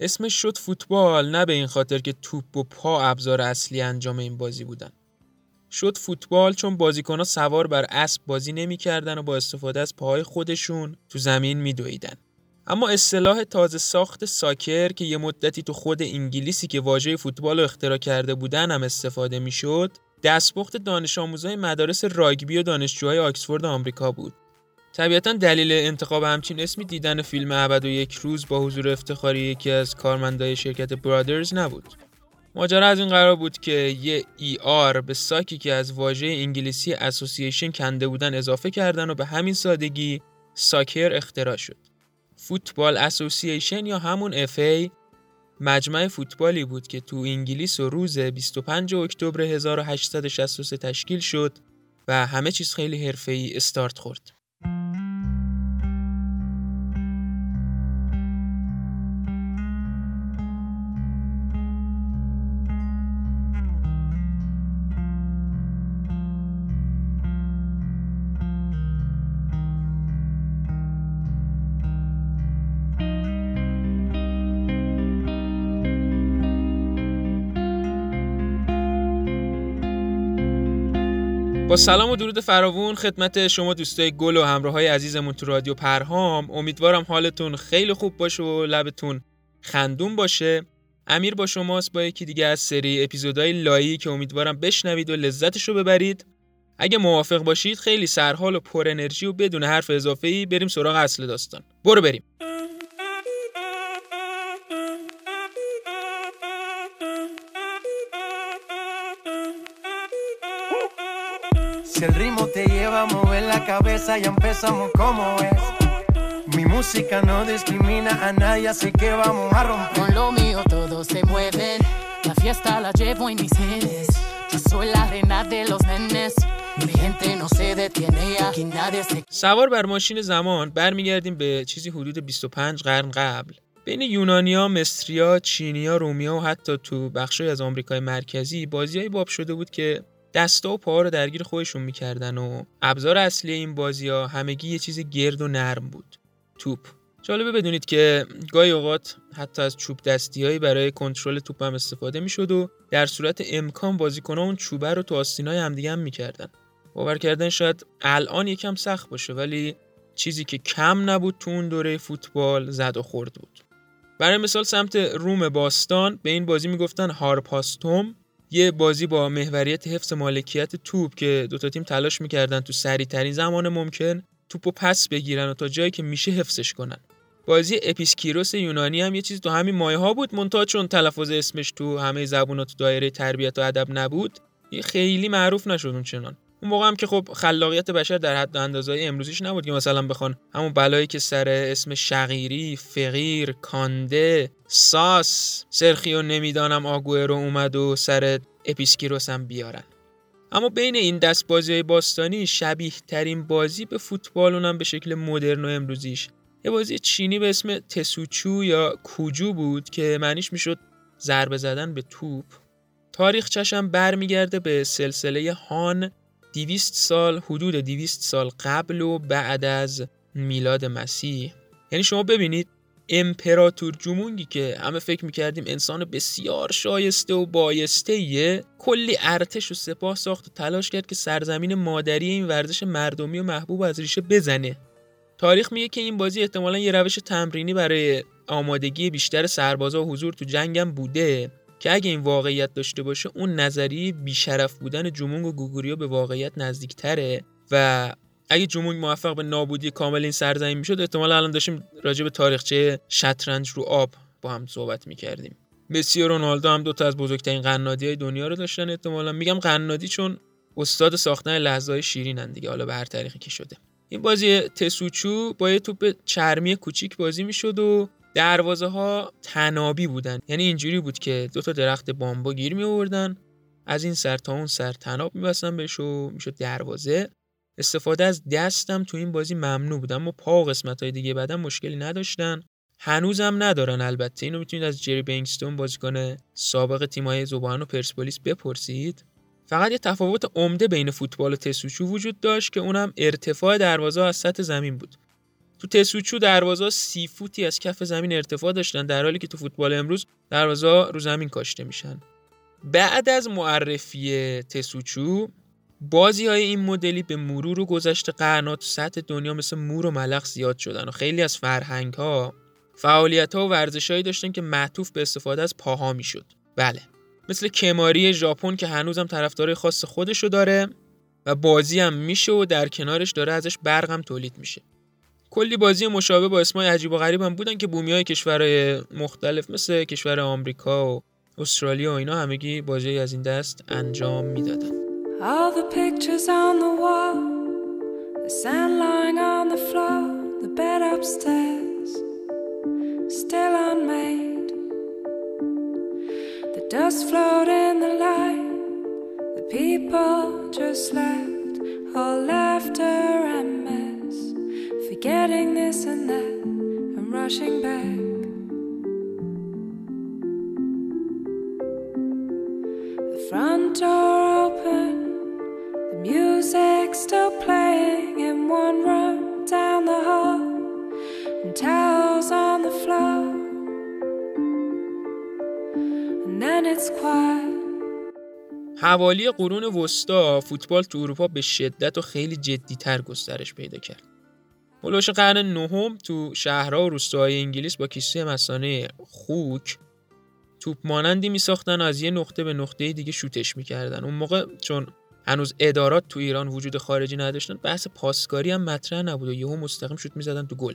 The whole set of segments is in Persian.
اسمش شد فوتبال نه به این خاطر که توپ و پا ابزار اصلی انجام این بازی بودن. شد فوتبال چون بازیکنها سوار بر اسب بازی نمی‌کردن و با استفاده از پاهای خودشون تو زمین میدویدن. اما اصطلاح تازه ساخت ساکر که یه مدتی تو خود انگلیسی که واژه فوتبال رو اختراع کرده بودن هم استفاده می‌شد دستپخت دانش آموزای مدارس راگبی و دانشجوهای آکسفورد آمریکا بود. طبیعتا دلیل انتخاب همچین اسمی دیدن فیلم ابد و یک روز با حضور افتخاری یکی از کارمندای شرکت برادرز نبود ماجرا از این قرار بود که یه ای آر به ساکی که از واژه انگلیسی اسوسییشن کنده بودن اضافه کردن و به همین سادگی ساکر اختراع شد. فوتبال اسوسییشن یا همون اف ای مجمع فوتبالی بود که تو انگلیس و روز 25 اکتبر 1863 تشکیل شد و همه چیز خیلی حرفه‌ای استارت خورد. سلام و درود فراوون. خدمت شما دوستای گل و همراه های عزیزمون تو رادیو پرهام. امیدوارم حالتون خیلی خوب باشه و لبتون خندون باشه. امیر با شماست با یکی دیگه از سری اپیزودهای لایی که امیدوارم بشنوید و لذتش رو ببرید. اگه موافق باشید خیلی سرحال و پر انرژی و بدون حرف اضافه ای بریم سراغ اصل داستان. برو بریم. Cabeza, ya empezamos como es. Mi música no discrimina a nadie, así que vamos a romper. Con lo mío todos se mueven. La fiesta la llevo en mis genes. Yo soy la reina de los nenes. Mi gente no se detiene aquí nadie se... سوار بر ماشین زمان برمیگردیم به چیزی حدود 25 قرن قبل بین یونانیا، مصریا، چینیا، رومیا و حتی تو بخشای از آمریکای مرکزی بازیای باب شده بود که دستا و پاها رو درگیر خودشون می‌کردن و ابزار اصلی این بازی ها همگی یه چیز گرد و نرم بود. توپ. جالبه بدونید که گاهی اوقات حتی از چوب دستیهایی برای کنترل توپ هم استفاده می‌شد و در صورت امکان بازیکنان اون چوبه رو تو آستینای همدیگه هم می‌کردن. باور کردن شاید الان یکم سخت باشه ولی چیزی که کم نبود تو اون دوره فوتبال زد و خورد بود. برای مثال سمت روم باستان به این بازی می‌گفتن هارپاستوم. یه بازی با محوریت حفظ مالکیت توپ که دوتا تیم تلاش می‌کردن تو سریع ترین زمان ممکن توپو پس بگیرن و تا جایی که میشه حفظش کنن. بازی اپیسکیروس یونانی هم یه چیز تو همین مایه ها بود. منتها چون تلفظ اسمش تو همه زبونا تو دایره تربیت و ادب نبود خیلی معروف نشد اون چنان. اون موقع هم که خب خلاقیت بشر در حد اندازه امروزیش نبود که مثلا بخوان همون بلایی که سر اسم شقیری، فقیر، کانده، ساس، سرخیو نمی‌دانم آگوئرو اومد و سر اپیسکیروس هم بیارن. اما بین این دست بازی باستانی شبیه ترین بازی به فوتبال اونم به شکل مدرن و امروزیش. یه بازی چینی به اسم تسوچو یا کوجو بود که معنیش می‌شد ضربه زدن به توپ. تاریخ چشم برمیگرده به سلسله هان 200 سال حدود 200 سال قبل و بعد از میلاد مسیح. یعنی شما ببینید امپراتور جمونگی که همه فکر می‌کردیم انسان بسیار شایسته و بایسته کلی ارتش و سپاه ساخت و تلاش کرد که سرزمین مادری این ورزش مردمی و محبوب از ریشه بزنه. تاریخ میگه که این بازی احتمالا یه روش تمرینی برای آمادگی بیشتر سربازا و حضور تو جنگم بوده که اگه این واقعیت داشته باشه اون نظریه بیشرف بودن جمونگ و گوگوریو به واقعیت نزدیکتره و اگه جمونگ موفق به نابودی کامل این سرزمین می‌شد احتمال الان داشتیم راجع به تاریخچه شطرنج رو آب با هم صحبت می‌کردیم. مسی و رونالدو هم دو تا از بزرگترین قنادی های دنیا رو داشتن احتمالا. میگم قنادی چون استاد ساختن لحظه های شیرینن دیگه حالا به هر طریقی که شده. این بازی تسوچو با یه توپ چرمی کوچیک بازی می‌شد و دروازه ها تنابی بودن. یعنی اینجوری بود که دو تا درخت بامبا گیر می آوردن از این سر تا اون سر تناب میبستن بهش و می‌شد دروازه. استفاده از دستم تو این بازی ممنوع بود. اما پا و قسمت های دیگه بدن مشکلی نداشتن. هنوزم ندارن البته. اینو می‌تونید از جری بینگستون بازیکن سابق تیمای زبان و پرسپولیس بپرسید. فقط یه تفاوت عمده بین فوتبال و تسوچو وجود داشت که اونم ارتفاع دروازه از سطح زمین بود. تو تسوچو دروازه سی فوتی از کف زمین ارتفاع داشتن در حالی که تو فوتبال امروز دروازه رو زمین کاشته میشن. بعد از معرفی تسوچو بازی های این مدلی به مرور و گذشته قرنات سطح دنیا مثل مور و ملخ زیاد شدن و خیلی از فرهنگ ها فعالیت ها و ورزش هایی داشتن که معطوف به استفاده از پاها می‌شد. بله مثل کماری ژاپن که هنوزم طرفدار خاص خودشو داره و بازی هم میشه و در کنارش داره ازش برق تولید میشه. کلی بازی مشابه با اسمای عجیب و غریب هم بودن که بومی های کشورهای مختلف مثل کشور آمریکا و استرالیا و اینا همگی بازی از این دست انجام می‌دادن. All the pictures on the wall The sand lying on the floor The bed upstairs Still unmade. The dust float in the light The people just left All laughter and mess Forgetting this and that And rushing back. The Front door open, music still playing in one room down the hall, and towels on the floor. And then it's quiet. حوالی قرون وسطا فوتبال تو اروپا به شدت و خیلی جدیتر گسترش پیدا کرد. هلوش قرن نهم تو شهرها و روستاهای انگلیس با کیسه مسانه خوک توپ مانندی میساختن از یه نقطه به نقطه دیگه شوتش می‌کردن اون موقع چون هنوز ادارات تو ایران وجود خارجی نداشتن. بحث پاسکاری هم مطرح نبود و یهو مستقیم شوت می‌زدن تو گل.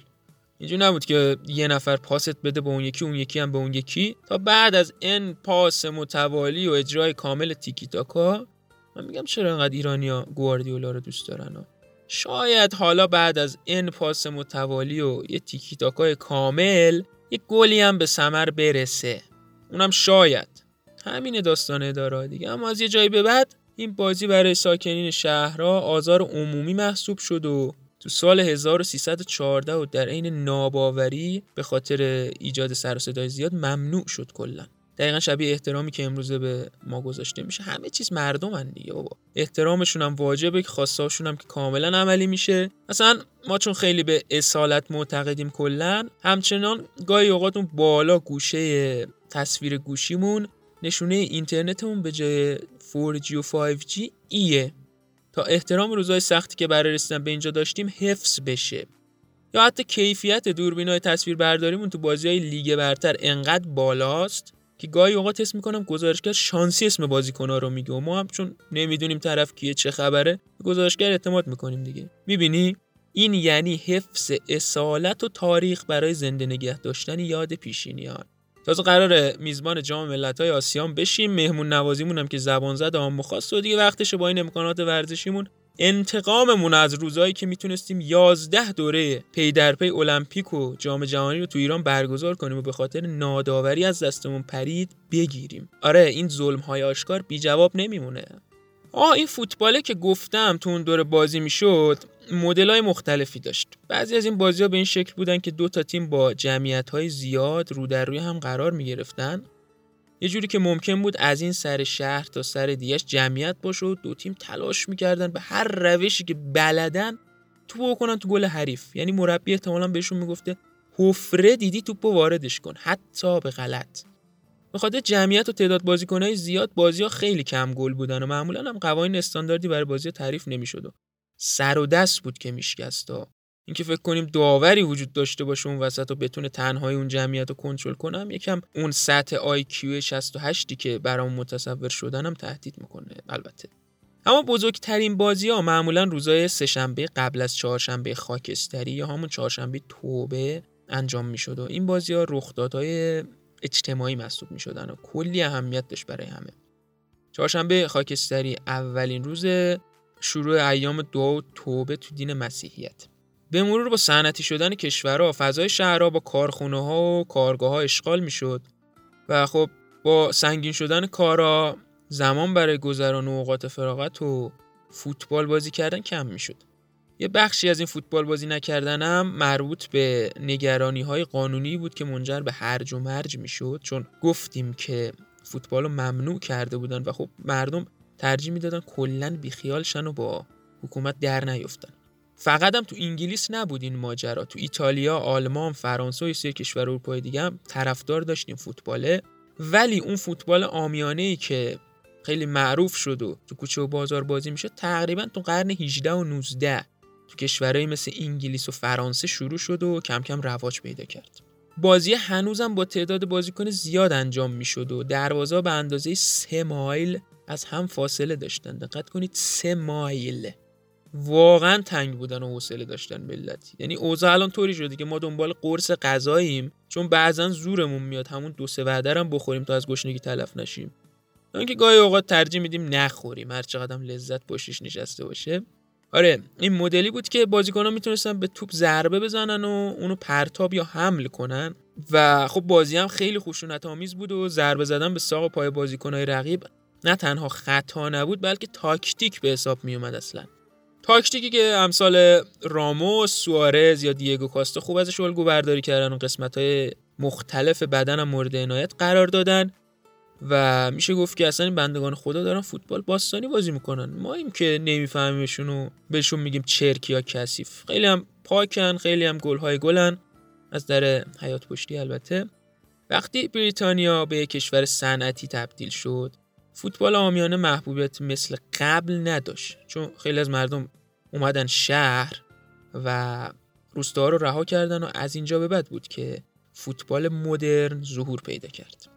اینجوری نبود که یه نفر پاست بده به اون یکی اون یکی هم به اون یکی. تا بعد از ان پاس متوالی و اجرای کامل تیکی تاکا من میگم چرا انقدر ایرانیا گواردیولا رو دوست دارن؟ شاید حالا بعد از ان پاس متوالی و یه تیکی تاکای کامل یه گلی هم به ثمر برسه. اونم شاید. همین داستانه داره دیگه. اما از یه جایی به بعد این بازی برای ساکنین شهرها آزار عمومی محسوب شد و تو سال 1314 و در عین ناباوری به خاطر ایجاد سر صدای زیاد ممنوع شد کلا. دقیقا شبیه احترامی که امروزه به ما گذاشته میشه. همه چیز مردم دیگه بابا. احترامشون هم واجبه که خواستاشون هم که کاملا عملی میشه. مثلا ما چون خیلی به اصالت معتقدیم کلا همچنان گاهی اوقات اون بالا گوشه تصویر گوشیمون نشونه اینترنتمون به جای 4G و 5G ایه. تا احترام روزای سختی که برای رسیدن به اینجا داشتیم حفظ بشه. یا حتی کیفیت دوربینای تصویر برداریمون تو بازی های لیگ برتر انقدر بالاست که گاهی اوقات اسم می‌کنم گزارشگر شانسی اسم بازیکن‌ها رو میگه و ما هم چون نمی‌دونیم طرف کیه چه خبره گزارشگر اعتماد می‌کنیم دیگه. می‌بینی؟ این یعنی حفظ اصالت و تاریخ برای زنده نگه داشتن یاد پیشینیان. تازه قرار میزبان جام ملت‌های آسیان بشیم. مهمون نوازیمون هم که زبان زد آم خواست و دیگه وقتش با این امکانات ورزشیمون انتقاممون از روزایی که می‌تونستیم 11 دوره پی در پی المپیک و جام جهانی رو تو ایران برگزار کنیم و به خاطر ناداوری از دستمون پرید بگیریم. آره این ظلم های آشکار بی جواب نمیمونه. آه این فوتباله که گفتم تو اون دوره بازی می‌شد. مدل های مختلفی داشت. بعضی از این بازی ها به این شکل بودن که دو تا تیم با جمعیت های زیاد رو در روی هم قرار می گرفتن یه جوری که ممکن بود از این سر شهر تا سر دیگهش جمعیت باشه و دو تیم تلاش می‌کردن به هر روشی که بلدن تو بکنن تو گل حریف. یعنی مربی احتمالا بهشون می‌گفته حفره دیدی توپو واردش کن حتی به غلط. به خاطر جمعیت و تعداد بازیکنهای زیاد بازی ها خیلی کم گل بودن و معمولا هم قوانین استانداردی برای بازی تعریف نمی‌شد. سر و دست بود که میشکست اینکه فکر کنیم داوری وجود داشته باشه اون وسط و بتونه تنهایی اون جمعیت رو کنترل کنم یکم اون سطح کیو 68 که برام متصور شدنم تهدید می‌کنه البته. اما بزرگترین بازی ها معمولا روزای سهشنبه قبل از چهارشنبه خاکستری یا همون چهارشنبه توبه انجام می‌شد و این بازی ها رخدادهای اجتماعی محسوب می‌شدن و کلی اهمیت داشت برای همه. چهارشنبه خاکستری اولین روز شروع ایام دعا و توبه تو دین مسیحیت. به مرور با صنعتی شدن کشورها فضای شهرها با کارخونه ها و کارگاه ها اشغال می‌شد و خب با سنگین شدن کارا زمان برای گذران اوقات فراغت و فوتبال بازی کردن کم می‌شد. یه بخشی از این فوتبال بازی نکردنم مربوط به نگرانی های قانونی بود که منجر به هرج و مرج می‌شد چون گفتیم که فوتبال رو ممنوع کرده بودن و خب مردم ترجیح می‌دادن کلا بیخیال شن و با حکومت در نیفتن فقط هم تو انگلیس نبود این ماجرا. تو ایتالیا آلمان فرانسه و سه کشور اروپای دیگه هم طرفدار داشتیم فوتباله. ولی اون فوتبال آمیانه ای که خیلی معروف شد و تو کوچه و بازار بازی میشه تقریبا تو قرن 18 و 19 تو کشورهایی مثل انگلیس و فرانسه شروع شد و کم کم رواج پیدا کرد. بازی هنوزم با تعداد بازیکن زیاد انجام می‌شد و دروازه به اندازه سه مایل از هم فاصله داشتن. دقت کنید سه مایل واقعا تنگ بودن و حوصله داشتن ملت یعنی اوضاع الان طوری شده که ما دنبال قرص غذاییم چون بعضا زورمون میاد همون دو سه وعده بخوریم تا از گشنگی تلف نشیم. که گاهی اوقات ترجیح میدیم نخوریم. هر چقدر لذت پشتش نشسته باشه. آره این مدلی بود که بازیکن‌ها می‌تونستن به توپ ضربه بزنن و اونو پرتاب یا حمل کنن. و خب بازی هم خیلی خشونت آمیز بود و ضربه زدن به ساق پای بازیکن‌های رقیب نه تنها خطا نبود بلکه تاکتیک به حساب می اومد اصلا. تاکتیکی که امثال راموس، سوارز یا دیگو کاستا خوب ازش الگو برداری کردن و قسمت های مختلف بدن هم مورد عنایت قرار دادن و میشه گفت که اصلا این بندگان خدا دارن فوتبال باستانی بازی می‌کنن. ما این که نمیفهمیمشون و بهشون میگیم چرک یا کثیف. خیلی هم پاکن خیلی هم گلهای گلن. از در حیات پشتی البته. وقتی بریتانیا به کشور صنعتی تبدیل شد فوتبال آمیانه محبوبیت مثل قبل نداشت. چون خیلی از مردم اومدن شهر و روستاها رو رها کردن و از اینجا به بعد بود که فوتبال مدرن ظهور پیدا کرد.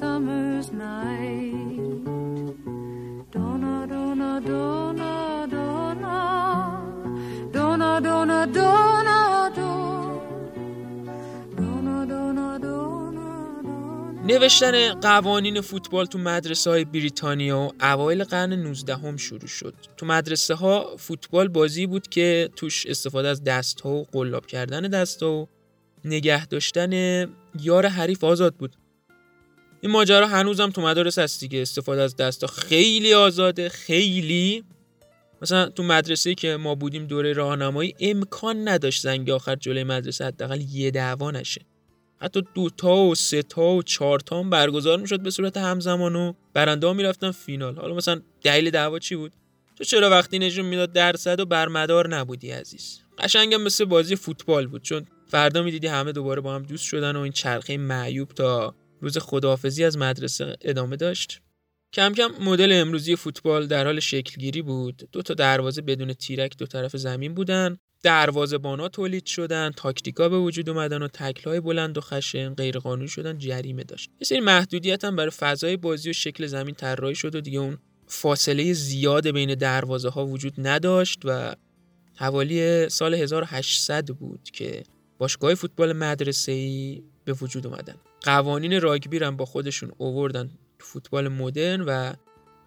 Summer's night. Donna, donna, donna. نوشتن قوانین فوتبال تو مدرسه های بریتانیا و اوایل قرن 19 هم شروع شد. تو مدرسه ها فوتبال بازی بود که توش استفاده از دست ها و قلاب کردن دست ها و نگه داشتن یار حریف آزاد بود. این ماجرا هنوزم تو مدارس هست دیگه استفاده از دست. ها خیلی آزاده خیلی. مثلا تو مدرسه که ما بودیم دوره راهنمایی امکان نداشت زنگ آخر جلوی مدرسه حداقل یه دعوا نشه. حتی دوتا و سه تا و چهار تا هم برگزار می‌شد به صورت همزمان و برنده ها می‌رفتن فینال. حالا مثلا دلیل دعوا چی بود؟ تو چرا وقتی نشون می‌داد درصد و برمدار نبودی عزیز؟ قشنگم مثل بازی فوتبال بود چون فردا می‌دیدی همه دوباره با هم دوست شدن و این چرخه معیوب تا روز خداحافظی از مدرسه ادامه داشت. کم کم مدل امروزی فوتبال در حال شکلگیری بود. دو تا دروازه بدون تیرک دو طرف زمین بودن. دروازه بانا تولید شدن تاکتیکا به وجود اومدن و های بلند و خشن غیرقانونی شدن جریمه داشت. یه سری محدودیت هم برای فضای بازی و شکل زمین طراحی شد و دیگه اون فاصله زیاد بین دروازه ها وجود نداشت و حوالی سال 1800 بود که باشگاه فوتبال مدرسه‌ای به وجود اومدن. قوانین راگبی هم با خودشون اووردن فوتبال مدرن و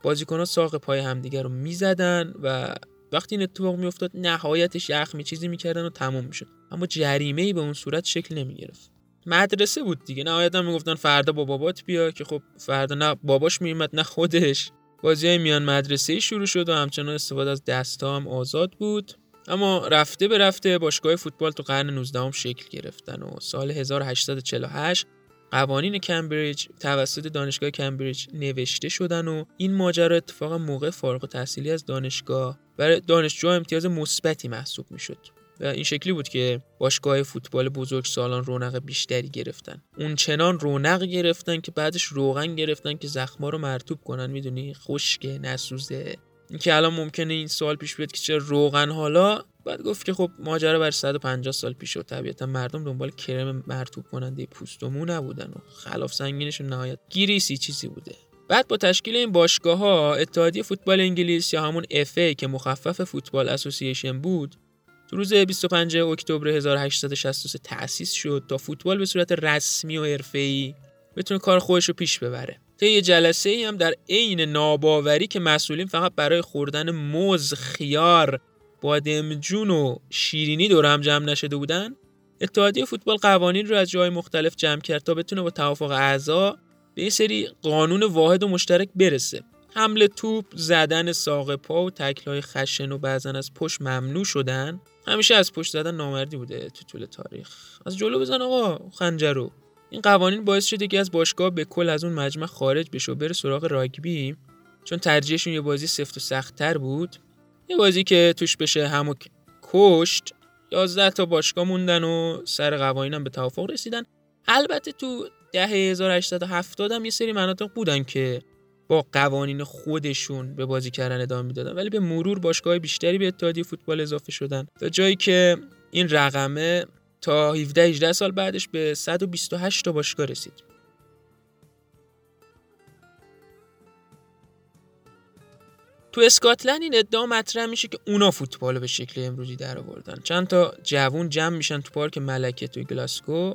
بازیکن‌ها ساق پای همدیگه رو می‌زدن و وقتی این اتفاق میافتاد نهایتش یخمی چیزی می‌کردن و تموم می‌شد. اما جریمه ای به اون صورت شکل نمی‌گرفت. مدرسه بود دیگه. نهایتا می‌گفتن فردا با بابات بیا که خب فردا نه باباش میومد نه خودش. بازی میان مدرسه شروع شد و همچنان استفاده از دست هم آزاد بود. اما رفته به رفته باشگاه فوتبال تو قرن 19 هم شکل گرفتن و سال 1848 قوانین کمبریج توسط دانشگاه کمبریج نوشته شدن و این ماجرا اتفاقا موقع فارغ تحصیلی از دانشگاه برای دانشجو امتیاز مثبتی محسوب می‌شد و این شکلی بود که باشگاه فوتبال بزرگ سالان رونق بیشتری گرفتن. اون چنان رونق گرفتن که بعدش روغن گرفتن که زخما رو مرتوب کنن می‌دونی؟ خشکه نسوزه. اینکه الان ممکنه این سوال پیش بیاد که چرا روغن حالا بعد گفت که خب ماجرا بر 150 سال پیش و طبیعتا مردم دنبال کرم مرتوب کننده پوست و نبودن و خلاف سنگینشون نهایت گریسی چیزی بوده بعد با تشکیل این باشگاه ها اتحادیه فوتبال انگلیس یا همون FA که مخفف فوتبال اسوسییشن بود تو روز 25 اکتبر 1863 تأسیس شد تا فوتبال به صورت رسمی و حرفه‌ای بتونه کار خودش رو پیش ببره. طی جلسه ای هم در عین ناباوری که مسئولین فقط برای خوردن موز، خیار، بادمجون و شیرینی دور هم جمع نشده بودن اتحادیه فوتبال قوانین رو از جای مختلف جمع کرد تا بتونه با توافق اعضا به یه سری قانون واحد و مشترک برسه. حمله توپ، زدن ساق پا و تکلای خشن و بعضا از پشت ممنوع شدن. همیشه از پشت زدن نامردی بوده تو طول تاریخ. از جلو بزن آقا خنجر رو. این قوانین باعث شده که از باشگاه به کل از اون مجمع خارج بشه و بره سراغ راگبی. چون ترجیحشون یه بازی سفت و سختتر بود. یه بازی که توش بشه همو کشت 11 تا باشگاه موندن و سر قوانین هم به توافق رسیدن. البته تو دهه 1870 هم یه سری مناطق بودن که با قوانین خودشون به بازی کردن ادامه می‌دادن. ولی به مرور باشگاه بیشتری به اتحادیه فوتبال اضافه شدن. تا جایی که این رقمه تا 17 18 سال بعدش به 128 تا باشگاه رسید. تو اسکاتلند این ادعا مطرح میشه که اونا فوتبال به شکل امروزی در آوردن چند تا جوون جمع میشن تو پارک ملکه توی گلاسکو.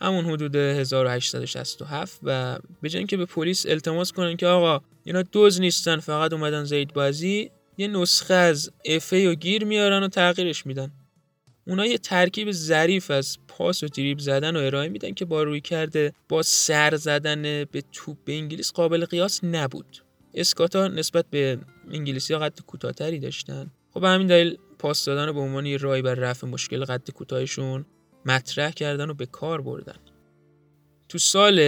همون حدود 1867 و به که به پلیس التماس کنن که آقا اینا دوز نیستن فقط اومدن زید بازی یه نسخه از افی و گیر میارن و تغییرش میدن. اونا یه ترکیب ظریف از پاس و دریب زدن و ارائه میدن که با روی کرده با سر زدن به توپ به انگلیس قابل قیاس نبود. اسکاتا نسبت به انگلیسی ها قد کوتاهتری داشتن. خب به همین دلیل پاس دادن رو به عنوان یه رای بر رفع مشکل قد کوتاهشون مطرح کردن و به کار بردن. تو سال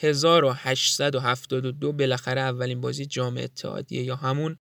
1872 بالاخره اولین بازی جام اتحادیه یا همون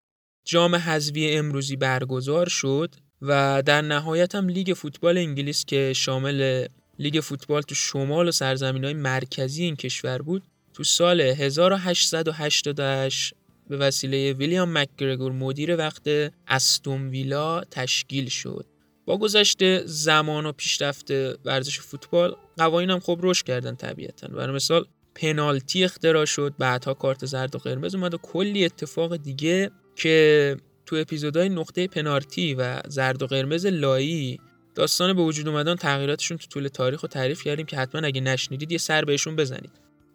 جام حذفی امروزی برگزار شد و در نهایت هم لیگ فوتبال انگلیس که شامل لیگ فوتبال تو شمال و سرزمین های مرکزی این کشور بود تو سال 1888 به وسیله ویلیام مکگرگور مدیر وقت استون ویلا تشکیل شد. با گذشت زمان و پیشرفت ورزش فوتبال قوانین هم خوب رشد کردن طبیعتا. برای مثال پنالتی اختراع شد بعدها کارت زرد و قرمز اومد و کلی اتفاق دیگه که تو اپیزودهای نقطه پنالتی و زرد و قرمز لایی داستان به وجود اومدن تغییراتشون تو طول تاریخ رو تعریف کردیم که حتما اگه نشنیدید یه سر بهشون بزنید.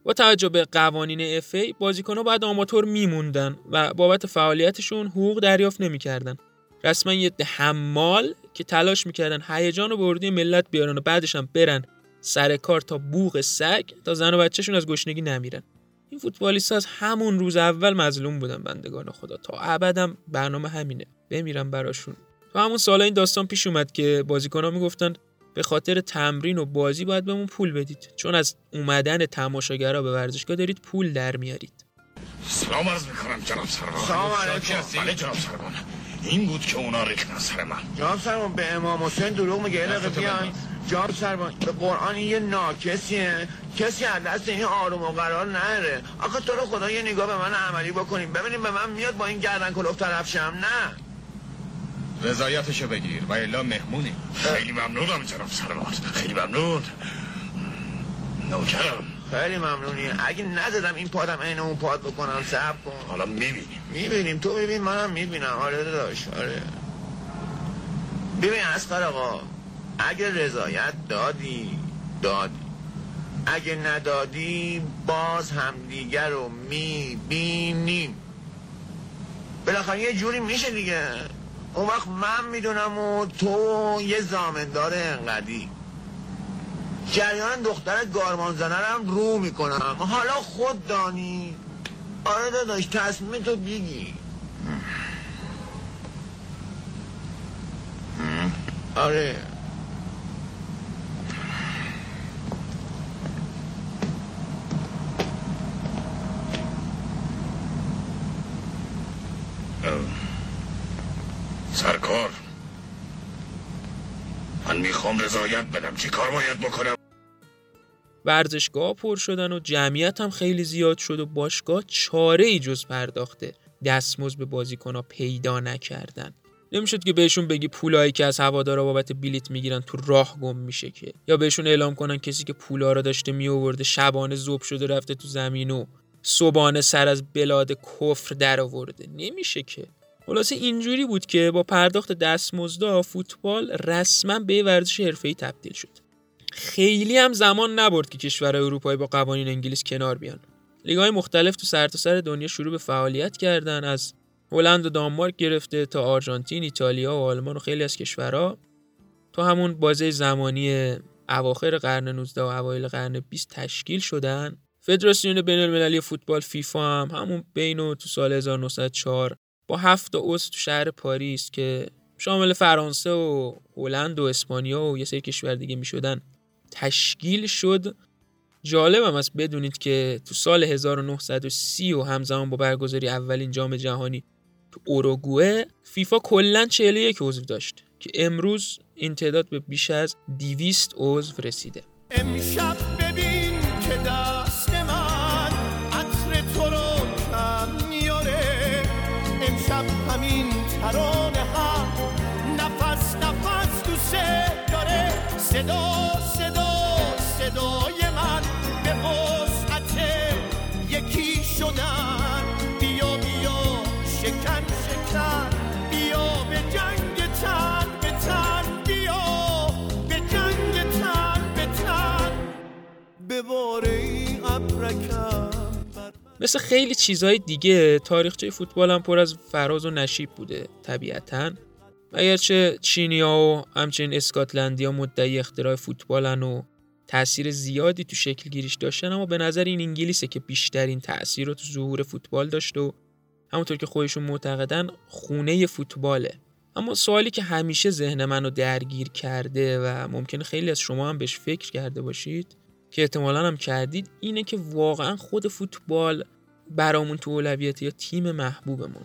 با توجه به قوانین ای بازیکن‌ها باید آماتور میموندن و بابت فعالیتشون حقوق دریافت نمی‌کردن. رسما یه حمال که تلاش می‌کردن هیجان و بردی ملت بیارن و بعدش هم برن سر کار تا بوغ سگ تا زن و بچهشون از گشنگی نمیرن. این فوتبالیست از همون روز اول مظلوم بودن بندگان خدا. تا ابدم برنامه همینه. بمیرم براشون. تو همون سالا این داستان پیش اومد که بازیکن‌ها می‌گفتن به خاطر تمرین و بازی باید بهمون پول بدید. چون از اومدن تماشاگرها به ورزشگاه دارید پول در میارید. سلام عرض می‌کنم جناب سربان. سلام علیکم. بله جناب سربان. این بود که اونا ریختن سر من. جناب سربان به امام حسین دروغ میگه. یه بیان جناب سربان به قرآن این یه ناکسیه. کسی از دست این آروم و قرار نره. آخه تو رو خدا یه نگاه به من عملی بکنیم. ببینیم به من میاد با این گردن کلوف طرف شم. نه. رضایتشو بگیر. و الا مهمونی. خیلی ممنونم جناب سربان خیلی ممنون. نوکرم. خیلی ممنونی. اگه ندادم این پادم عین اون پاد بکنم صبر کن. حالا می‌بینیم. می‌بینیم. تو ببین منم می‌بینم. آره داداش آره. ببین اسقر آقا اگه رضایت دادی دادی. اگه ندادی باز همدیگر رو می‌بینیم. بالاخره یه جوری میشه دیگه. اون وقت من می‌دونم و تو یه زامندار انقدی. جریان دختر گارمان زنه هم رو می‌کنم. حالا خود دانی. آره داداش تصمیم تو بگی. آره سرکار من می‌خوام رضایت بدم. چی کار باید بکنم؟ ورزشگاه پر شدن و جمعیت هم خیلی زیاد شد و باشگاه چاره ای جز پرداخته. دستمزد به بازیکنها پیدا نکردن. نمی‌شد که بهشون بگی پولایی که از هوادارا بابت بلیت می‌گیرن تو راه گم میشه که. یا بهشون اعلام کنن کسی که پولا را داشته میآورده شبانه زوب شده رفته تو زمین و صبحانه سر از بلاد کفر در آورده نمیشه که. خلاصه اینجوری بود که با پرداخت دستمزدا فوتبال رسما به ورزش حرفه‌ای تبدیل شد. خیلی هم زمان نبرد که کشورهای اروپایی با قوانین انگلیس کنار بیان. لیگ‌های مختلف تو سرتاسر سر دنیا شروع به فعالیت کردن از هلند و دانمارک گرفته تا آرژانتین، ایتالیا و آلمان و خیلی از کشورها. تو همون بازه زمانی اواخر قرن 19 و اوایل قرن 20 تشکیل شدن. فدراسیون بین المللی فوتبال فیفا هم همون بین و تو سال 1904 با هفت عضو تو شهر پاریس که شامل فرانسه و هلند و اسپانیا و یه سری کشور دیگه می شدن تشکیل شد. جالب هم است بدونید که تو سال 1930 و همزمان با برگزاری اولین جام جهانی تو اوروگوئه فیفا کلا 41 عضو داشت که امروز این تعداد به بیش از 200 عضو رسیده. مثل خیلی چیزهای دیگه تاریخچه فوتبال هم پر از فراز و نشیب بوده طبیعتا. اگرچه چینیا و همچنین اسکاتلندیا مدعی اختراع فوتبالن و تاثیر زیادی تو شکل گیریش داشتن اما به نظر این انگلیسه که بیشترین تاثیر رو تو ظهور فوتبال داشت و همونطور که خودشون معتقدن خونه فوتباله. اما سوالی که همیشه ذهن منو درگیر کرده و ممکنه خیلی از شما هم بهش فکر کرده باشید که احتمالا هم کردید اینه که واقعا خود فوتبال برامون تو اولویت یا تیم محبوبمون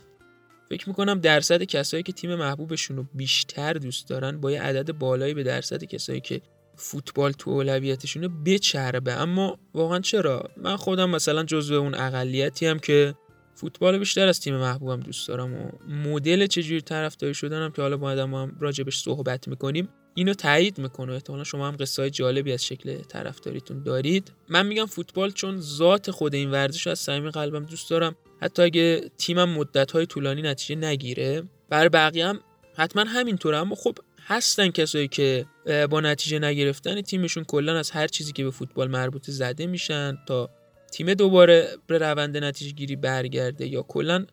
فکر می‌کنم درصد کسایی که تیم محبوبشون رو بیشتر دوست دارن با یه عدد بالایی به درصد کسایی که فوتبال تو اولویتشونه بچربه. اما واقعا چرا؟ من خودم مثلا جزو اون اقلیتی هم که فوتبال بیشتر از تیم محبوبم دوست دارم و مدل چجوری طرفداری شدنم که حالا با آدم هم راجبش صحبت می‌کنیم. اینو تایید می‌کنه. احتمالا شما هم قصه های جالبی از شکل طرفداریتون دارید. من میگم فوتبال چون ذات خود این ورزش از صمیم قلبم دوست دارم. حتی اگه تیمم مدت های طولانی نتیجه نگیره بر بقیه هم حتما همینطوره. اما خب هستن کسایی که با نتیجه نگرفتن تیمشون کلا از هر چیزی که به فوتبال مربوط زده میشن تا تیم دوباره به روند نتیجه گیری برگرده یا کلا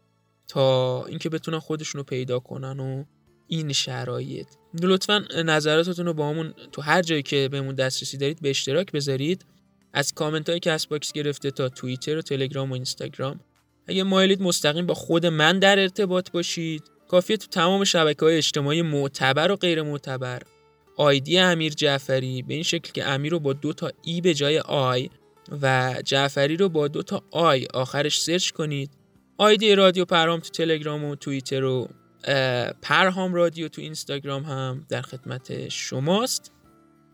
تا اینکه بتونن خودشون رو پیدا کنن و این شرایط. لطفا نظراتتون رو با همون تو هر جایی که بهمون دسترسی دارید به اشتراک بذارید. از کامنت های Castbox گرفته تا توییتر و تلگرام و اینستاگرام. اگه مایلید مستقیم با خود من در ارتباط باشید. کافیه تو تمام شبکه های اجتماعی معتبر و غیر معتبر. آیدی امیر جعفری به این شکل که امیر رو با دو تا E به جای I و جعفری رو با دو تا I آخرش سرچ کنید. آیدی رادیو پرهام تو تلگرام و توییتر و پرهام رادیو تو اینستاگرام هم در خدمت شماست.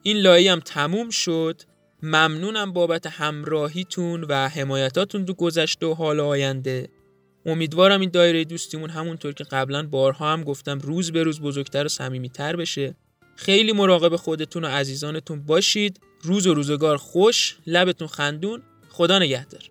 این لایه هم تموم شد. ممنونم بابت همراهیتون و حمایتاتون تو گذشته و حال آینده. امیدوارم این دایره دوستیمون همونطور که قبلا بارها هم گفتم روز به روز بزرگتر و صمیمیتر بشه. خیلی مراقب خودتون و عزیزانتون باشید. روز و روزگار خوش لبتون خندون. خدا نگهدار.